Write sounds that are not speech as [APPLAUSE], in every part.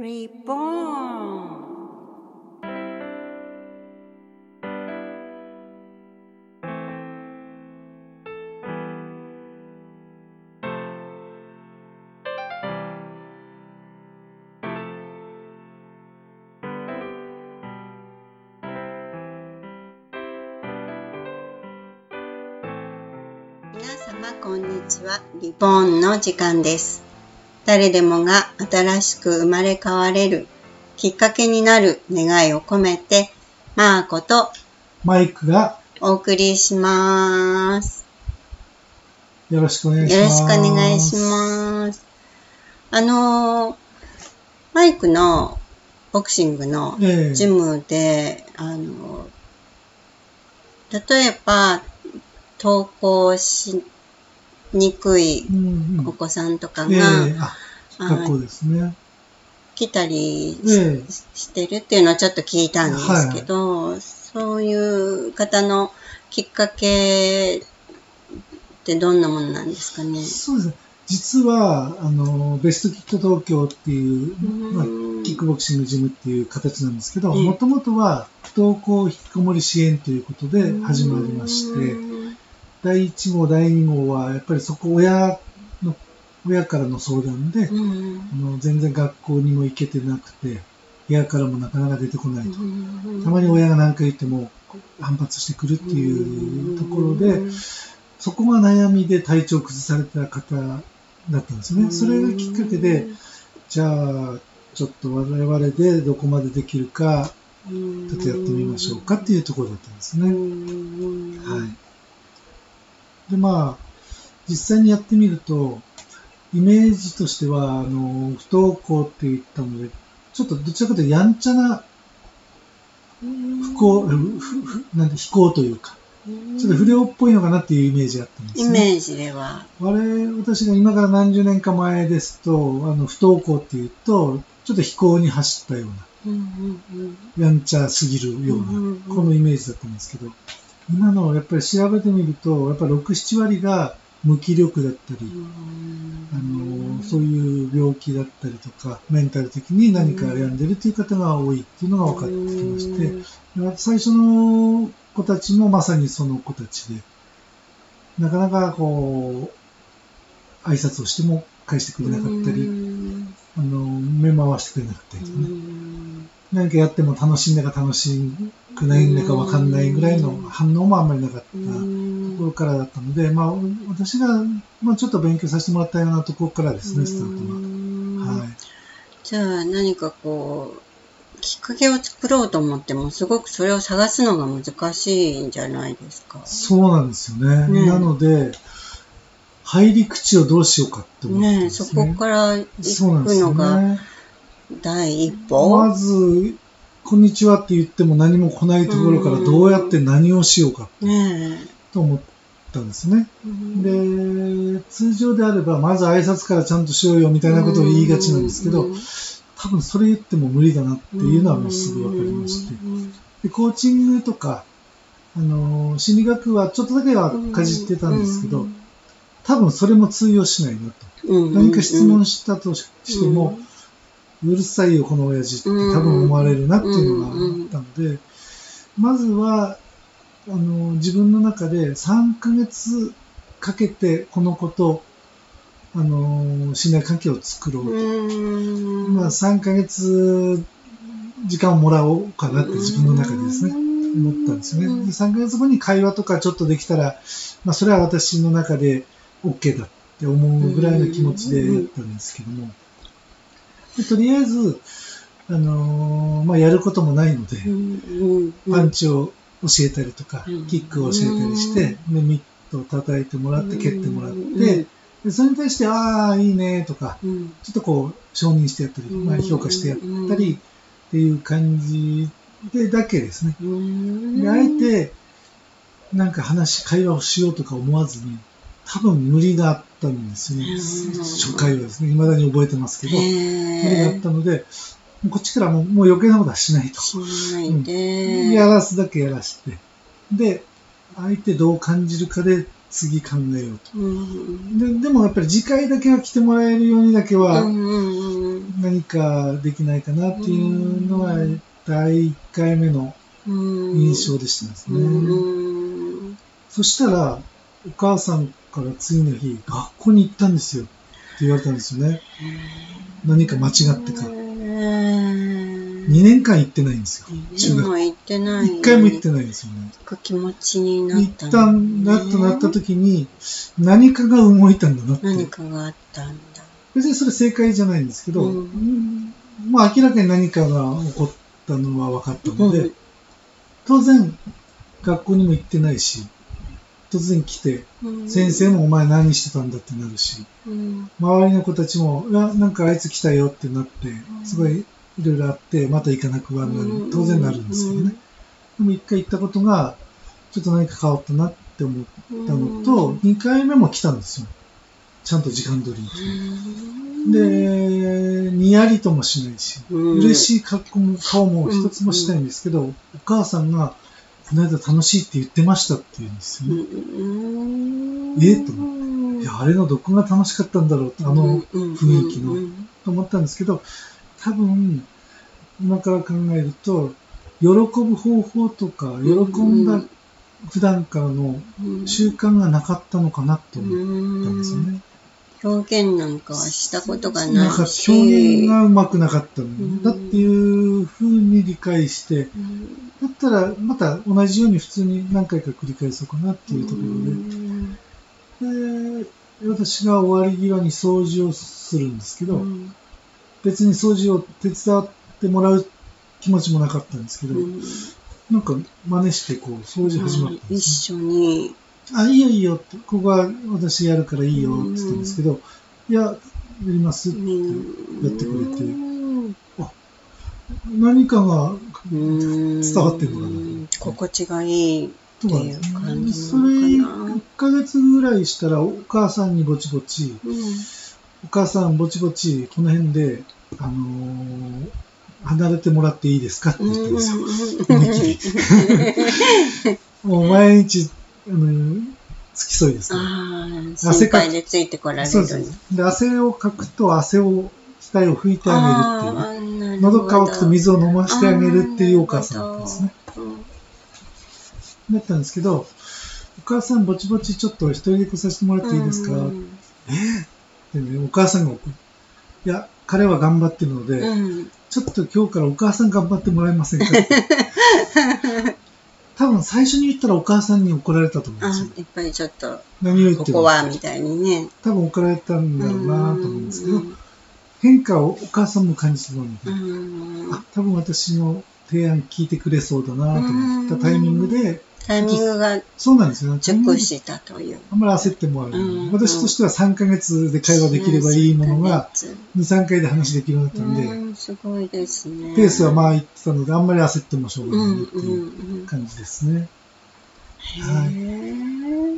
Reborn 皆様こんにちは。リボーンの時間です。誰でもが新しく生まれ変われるきっかけになる願いを込めてマーコとマイクがお送りします。よろしくお願いします。よろしくお願いします。あのーマイクのボクシングのええ。ジムで、あの、例えば、登校しにくいうんうん。お子さんとかええ。があ、あ学校ですね。来たりし,、えしてるっていうのはちょっと聞いたんですけど、そういう方のきっかけってどんなものなんですかね？え。そうですね。実は、あの、ベストキット東京っていう、まあ、キックボクシングジムっていう形なんですけど、ええ。もともとは不登校引きこもり支援ということで始まりまして、第1号、第2号はやっぱりそこ親の、親からの相談で、うんあの全然学校にも行けてなくて、部屋からもなかなか出てこないと。うんたまに親が何か言っても反発してくるっていうところで、そこが悩みで体調を崩された方だったんですよね。それがきっかけで、じゃあ、ちょっと我々でどこまでできるか、ちょっとやってみましょうかっていうところだったんですね。はい。で、まあ、実際にやってみると、イメージとしては、あの、不登校って言ったので、ちょっとどちらかというとやんちゃな不幸、なんて非行というか、ちょっと不良っぽいのかなっていうイメージがあったんですね。イメージでは。我々、私が今から何十年か前ですと、あの、不登校っていうと、ちょっと非行に走ったような、やんちゃすぎるような、このイメージだったんですけど、今のやっぱり調べてみると、やっぱり6、7割が無気力だったり、あの、そういう病気だったりとか、メンタル的に何か病んでるっていう方が多いっていうのが分かってきまして、で最初の子たちもまさにその子たちで、なかなかこう、挨拶をしても返してくれなかったり、あの、目回してくれなかったりとかね。何かやっても楽しいんだか楽しくないんだか分かんないぐらいの反応もあんまりなかったところからだったので、まあ、私が、まあ、ちょっと勉強させてもらったようなところからですね、スタートは。はい。じゃあ何かこう、きっかけを作ろうと思っても、すごくそれを探すのが難しいんじゃないですか？そうなんですよね。ねなので、入り口をどうしようかって思ってねね。そこから行くのがね。第一歩。まず、こんにちはって言っても何も来ないところからどうやって何をしようかねと思ったんですね。え。で、通常であれば、まず挨拶からちゃんとしようよみたいなことを言いがちなんですけど、多分それ言っても無理だなっていうのはもうすぐ分かりまして。で、コーチングとか、あのー心理学はちょっとだけはかじってたんですけど、多分それも通用しないなと。何か質問したとしても、うるさいよ、この親父って多分思われるなっていうのがあったので、まずは、あの、自分の中で3ヶ月かけてこの子と、あの、信頼関係を作ろうと。まあ3ヶ月時間をもらおうかなって自分の中でですね、思ったんですよね。で3ヶ月後に会話とかちょっとできたら、まあそれは私の中で OK だって思うぐらいの気持ちでやったんですけども、でとりあえず、あのーまあ、やることもないので、パンチを教えたりとか、うん。キックを教えたりして、でミットを叩いてもらって、蹴ってもらって、でそれに対して、ああ、いいねとか、ちょっとこう、承認してやったり、まあ、評価してやったりっていう感じでだけですね。で、あえて、なんか話、会話をしようとか思わずに、多分無理があったんですよね。うん初回はですね、未だに覚えてますけど、無理があっへたので、こっちからもうもう余計なことはしないと。しないで。やらすだけやらして。で、相手どう感じるかで次考えようと。うんででもやっぱり次回だけは来てもらえるようにだけはうんうん何かできないかなっていうのは第1回目のうん印象でしたですね。うんそしたらお母さんから次の日学校に行ったんですよって言われたんですよね。何か間違ってか。2年間行ってないんですよ。中学行ってない1回も行ってないんですよね。気持ちになっ一たんだ旦だとなった時に何かが動いたんだなって。何かがあったんだ別にそれ正解じゃないんですけど、まあ明らかに何かが起こったのは分かったので、うん当然学校にも行ってないし、突然来て、先生もお前何してたんだってなるし、うん。周りの子たちも、いや、なんかあいつ来たよってなって、すごいいろいろあって、また行かなくはなうん。る、当然なるんですけどね。でも一回行ったことが、ちょっと何か変わったなって思ったのと、二回目も来たんですよ。ちゃんと時間通りに。で、にやりともしないし、うん。嬉しい格好も顔も一つもしないんですけど、お母さんが、この間楽しいって言ってましたって言うんですよね。え？といや、あれのどこが楽しかったんだろうって、あの雰囲気の、と思ったんですけど、多分、今から考えると、喜ぶ方法とか、喜んだ普段からの習慣がなかったのかなと思ったんですよね。表現なんかはしたことがなんなかいし表現がうまくなかったんん。だっていうふうに理解して、だったらまた同じように普通に何回か繰り返そうかなっていうところで、で私が終わり際に掃除をするんですけど、別に掃除を手伝ってもらう気持ちもなかったんですけど、なんか真似してこう掃除始まったんで一す、緒に。あ、いいよいいよって、ここは私やるからいいよって言ったんですけど、いや、やりますってやってくれて、何かが伝伝わってるのかな。心地がいいとかっていう感じそれなのかな。1ヶ月ぐらいしたらお母さんにぼちぼち、お母さんぼちぼちこの辺で、あのー離れてもらっていいですかって言ったん。ですよ。思いっきり。もう毎日、あの付き添いですから。ああ、心配でついてこられるそうです。で、汗をかくと汗を、額を拭いてあげるっていう喉乾くと水を飲ませてあげるっていうお母さんだったんですね。。だったんですけど、お母さんぼちぼちちょっと一人で来させてもらっていいですか、うんってね、お母さんが送る。いや、彼は頑張ってるので、うんちょっと今日からお母さん頑張ってもらえませんか？[LAUGHS] 多分最初に言ったらお母さんに怒られたと思うんあですよ。やっぱりちょっと、何を言ってるここは、みたいにね。多分怒られたんだろうなと思うんですけど、うん変化をお母さんも感じてたので、うんあ、多分私の提案聞いてくれそうだなと思ったタイミングで、タイミングがそうなんですよね。熟したという。あんまり焦ってもらう、うん私としては3ヶ月で会話できればいいものが、2、3回で話できるようになったんで、うん、すごいですね。ペースはまあ言ってたので、あんまり焦ってもしょうがうなんいってうんいううん。感じですね。へはいー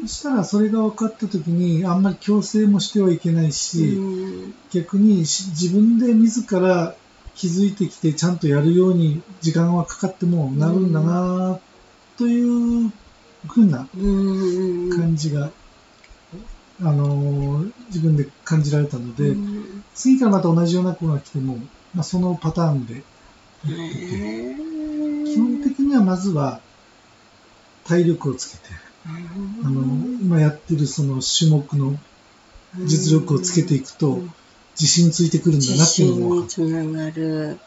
そしたらそれが分かった時に、あんまり強制もしてはいけないし、うん。逆にし自分で自ら気づいてきてちゃんとやるように時間はかかってもなるんだなというふうなうん。感じが、あのー自分で感じられたので、うん。次からまた同じような子が来ても、まあ、そのパターンでやってて、へ基本的にはまずは体力をつけて、あの今やってるその種目の実力をつけていくと自信ついてくるんだ自なっていうのが分信かにつながる。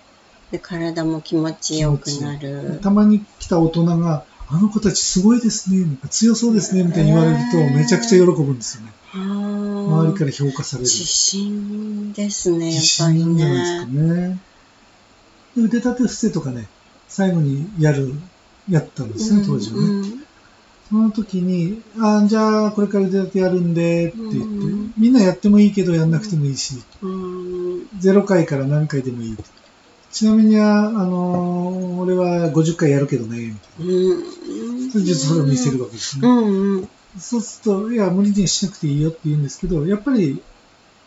で、体も気持ちよくなる。る。たまに来た大人が、あの子たちすごいですね、なんか強そうですね、みたいに言われるとめちゃくちゃ喜ぶんですよね。周周りから評価される。自信ですね、やっ自ぱり信じゃないですね。かね。で腕立て伏せとかね、最後にやる、やったんですね、当時はね。うんその時に、あじゃあこれから腕立てやるんでって言って、うんみんなやってもいいけどやんなくてもいいし、うん0回から何回でもいい。ちなみには、あのー俺は50回やるけどね、みたいうんな。それでそれを見せるわけですね。そうすると、いや、無理にしなくていいよって言うんですけど、やっぱり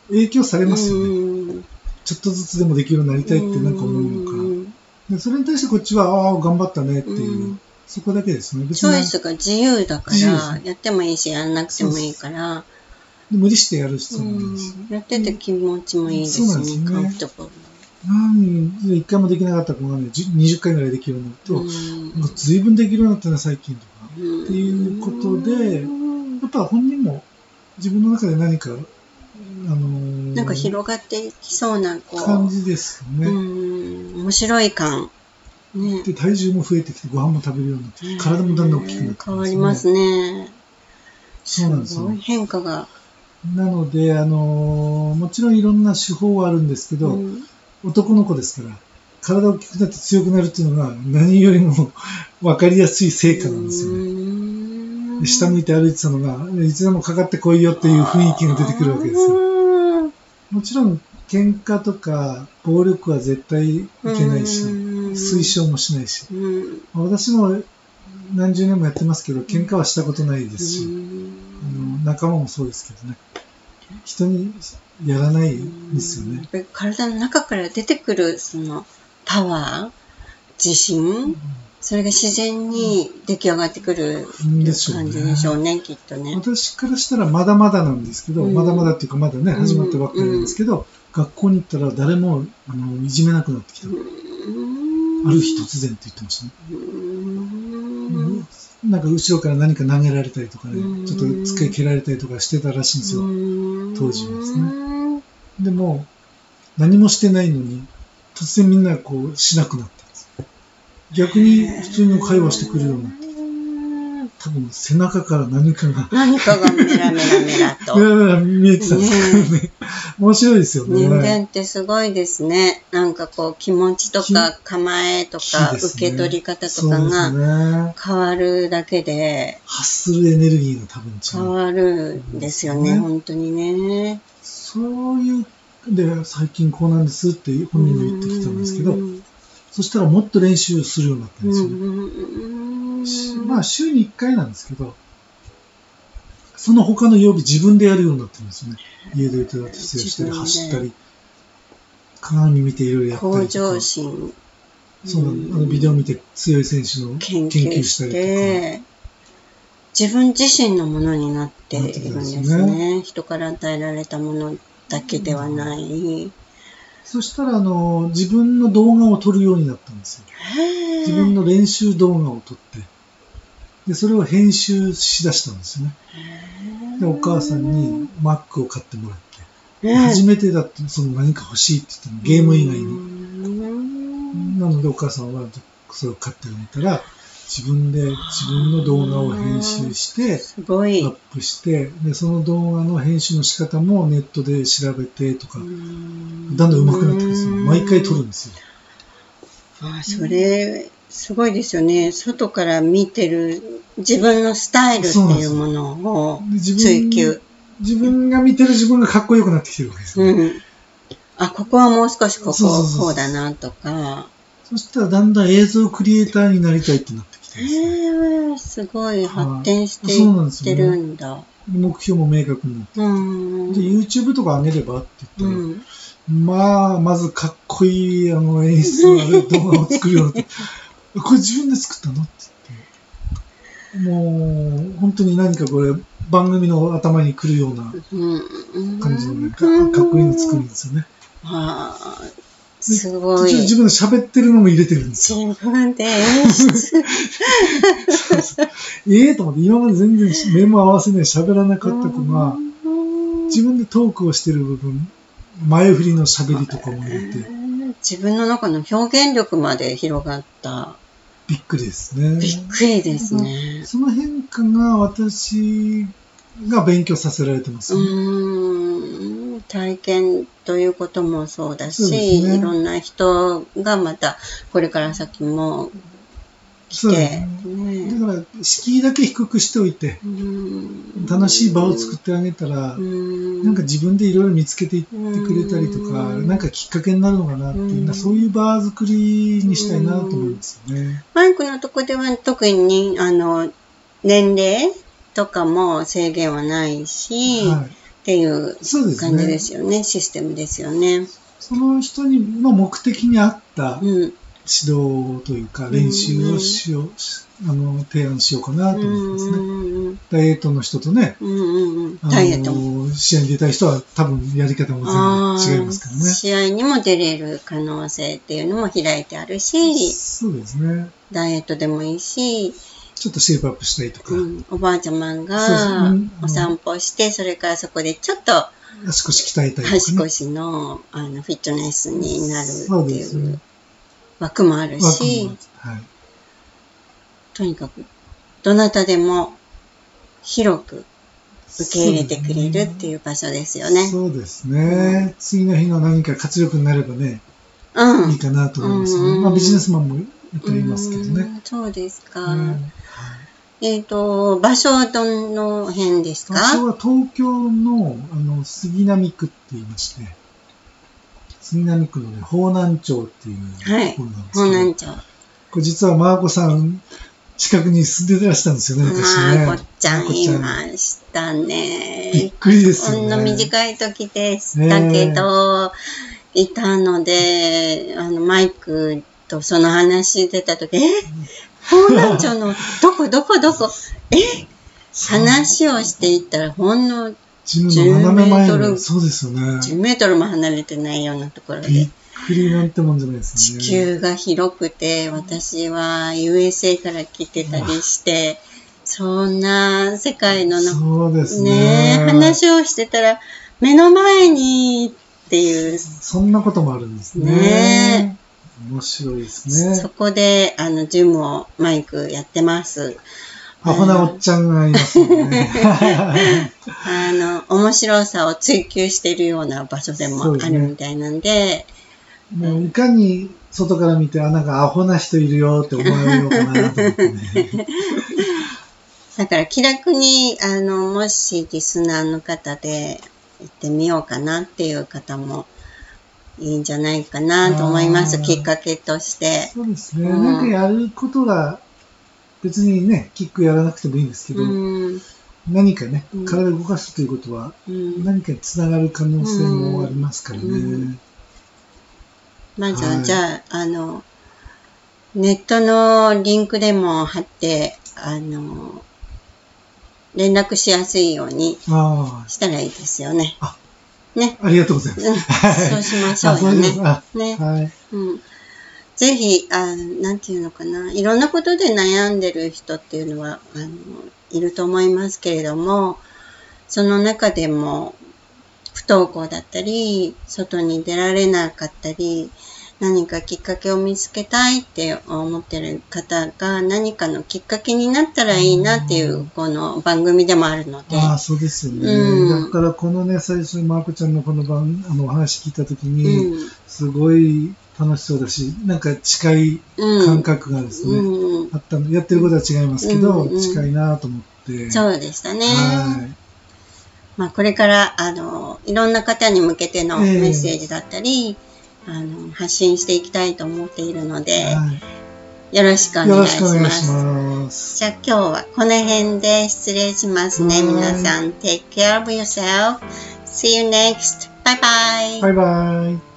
影響されますよね。うんちょっとずつでもできるようになりたいってなんか思うのか。でそれに対してこっちは、ああ、頑張ったねっていう。そこだけですね。別チョイにスが自由だから、やってもいいし、やらなくてもいいから、無理してやる必う要もないです。ん、やってて気持ちもいいですねそうなんです、ねカ回もできなかった子がね、じゅ20回ぐらいできるようになると、ル。なんか随分できるようになったな、最近とか。うんっていうことでやっぱ本人も自分の中で何か、あのーなんか広がっていきそうな、こう、感じですよね。うん、面白い感。ね。で、体重も増えてきて、ご飯も食べるようになってきて、体もだんだん大きくなってき変わりますね。そうなんですよ変化が。なので、あのーもちろんいろんな手法はあるんですけど、うん男の子ですから、体大きくなって強くなるっていうのが何よりも [LAUGHS] 分かりやすい成果なんですよね。下向いて歩いてたのが、いつでもかかってこいよっていう雰囲気が出てくるわけですよ。うんもちろん、喧嘩とか暴力は絶対いけないし、推奨もしないし、うん私も何十年もやってますけど、喧嘩はしたことないですし、うん。あの仲間もそうですけどね、人にやらないんですよね。やっぱり体の中から出てくるそのパワー、自信、それが自然に出来上がってくる感じでしょうね、きっとね。私からしたらまだまだなんですけど、うん。まだまだっていうかまだね、始まったばっかりなんですけど、学校に行ったら誰もあのいじめなくなってきた。ある日突然って言ってましたね。うんなんか後ろから何か投げられたりとかね、うんちょっと机蹴られたりとかしてたらしいんですよ。当時はですねでも、何もしてないのに、突然みんなこうしなくなったんです。逆に普通の会話してくるようになって、多分背中から何かが、何かがメラメラメラと。メラメラ見えてたんですけどね。面白いですよね。人間ってすごいですね。なんかこう気持ちとか構えとか受け取り方とかがね。変わるだけで発するエネルギーが多分違う。変わるんですよね、ね本当にね。そういう、で、最近こうなんですって本人が言ってきたんですけどう、んそしたらもっと練習するようになったんですよね。まあ、週に1回なんですけど、その他の曜日自分でやるようになってるんですよね。家で手立てしたり、走ったり、鏡見ていろいろやった向りとか上、心そうなのあのビデオ見て強い選手の研研究究ししたりとて、自分自身のものになっているんですなってるんね。人から与えられたものだけではない。か、そしたらあの自分の動画を撮るようになったんですよ。自分の練習動画を撮って、でそれを編集しだしたんですよね。で、お母さんに Mac を買ってもらって、初めてだってその何か欲しいって言ってもゲーム以外に。になのでお母さんはそれを買ってあげたら、自分で自分の動画を編集して。アップして、で、その動画の編集の仕方もネットで調べてとか、だんだん上手くなってくるんですよ。毎回撮るんですよ。あそれ、すごいですよね。外から見てる自分のスタイルっていうものを追求分。自分が見てる自分がかっこよくなってきてるわけですよ。うん。あ、ここはもう少しこここうだなとか。そしたらだんだん映像クリエイターになりたいってなってきてへですね、えすごい発展していってるんだ。目標も明確になって。うん。で、YouTube とか上げればって言ったら、うん。まあ、まずかっこいいあの演出の動画を作るようになって、[LAUGHS] これ自分で作ったの？って言って、もう、本当に何かこれ、番組の頭に来るようなうん。感じのね、かかっこいいの作るんですよね。ああ、す途ごい。中自分で喋ってるのも入れてるんですよ。自分で演出。そうそう [LAUGHS] ええと思って、今まで全然目も合わせない喋らなかった子が、自分でトークをしてる部分、前振りの喋りとかも入れて、自分の中の表現力まで広がった。びっくりですね。びっくりですね。その変化が私が勉強させられてますうね。ーん体験ということもそうだし、ねいろんな人がまたこれから先も来て、ね。ね。だから、敷居だけ低くしておいて、うん。楽しい場を作ってあげたら、うん。なんか自分でいろいろ見つけていってくれたりとか、うん。なんかきっかけになるのかなっていう、うん。そういう場作りにしたいなと思いますよね。マイクのとこでは特にあの年齢とかも制限はないし、はっていう感じでね。すよね、システムですよね。その人にの目的に合ったうん指導というか練習をしよう、あの提案しようかなと思ってますね。うんダイエットの人とね、うんうんうん。あダイエット試合に出たい人は多分やり方も全然違いますからね。試合にも出れる可能性っていうのも開いてあるし、そうですね。ダイエットでもいいし、ちょっとシェイプアップしたいとか、うん、おばあちゃまがうんお散歩して、それからそこでちょっと足腰鍛えたいとか、ね。足腰のあのフィットネスになるっていう枠もある枠しも、はい。とにかくどなたでも広く受け入れてくれるっていう場所ですよね。そうですね。次の日の何か活力になればね、うん。いいかなと思いますね。うんまあビジネスマンもいっぱいいますけどね。うんそうですか。うんえっ、と、場所はどの辺ですか？場所は東京のあの杉並区って言いまして、杉並区のね、方南町っていうはいところなんですけど、本南町。これ実はマーコさん、近くに住んでらしたんですよね、昔ね。まあこっちゃんいましたびっね。くりですよね。こんな短い時でしたけど、いたので、あの、マイクとその話出た時、え？本南町のどこどこどこ？え？話をしていったらほんの10メートルに、そうですよね。10メートルも離れてないようなところびっで。くりなんてもんじゃないですね。球が広くて、私は USA から来てたりして、そんな世界の中そうですねね。話をしてたら、目の前にっていう、そんなこともあるんですね。ね面白いですそね。こで、あの、ジムをマイクやってます。アホなおっちゃんがいますよね。あの、面白さを追求しているような場所でもあるみたいなんで、もういかに外から見て、あ、なんかアホな人いるよって思われようかなと思ってね。だから気楽に、あの、もしリスナーの方で行ってみようかなっていう方もいいんじゃないかなと思います。きっかけとして。そうですね。うんなんかやることが、別にね、キックやらなくてもいいんですけど、うん。何かねうん、体を動かすということは、うん。何かにつながる可能性もありますからね。うんまずは、はいじゃあ、あの、ネットのリンクでも貼って、あの、連絡しやすいようにあしたらいいですよね。あね。あ、ありがとうございます。うん、はいそうしましょあ、うよね [LAUGHS] ね。はい。うん。ぜひ、あなんていうのかな。いろんなことで悩んでる人っていうのは、あの、いると思いますけれども、その中でも、不登校だったり、外に出られなかったり、何かきっかけを見つけたいって思ってる方が何かのきっかけになったらいいなっていうこの番組でもあるので。ああ、そうですよね。うんだからこのね、最初にマーコちゃんのこの番、あの、お話聞いたときうに、ん。すごい楽しそうだし、なんか近いうん。感覚がですね、うん。あったの。やってることは違いますけど、うんうん近いなと思って。そうでしたね。はい。まあ、これから、あの、いろんな方に向けてのええメッセージだったり、あの、発信していきたいと思っているので、はいよろしくお願いしま。くお願いします。じゃあ今日はこの辺で失礼しますね。はい皆さん、take care of yourself. See you next. Bye bye. バイバイ。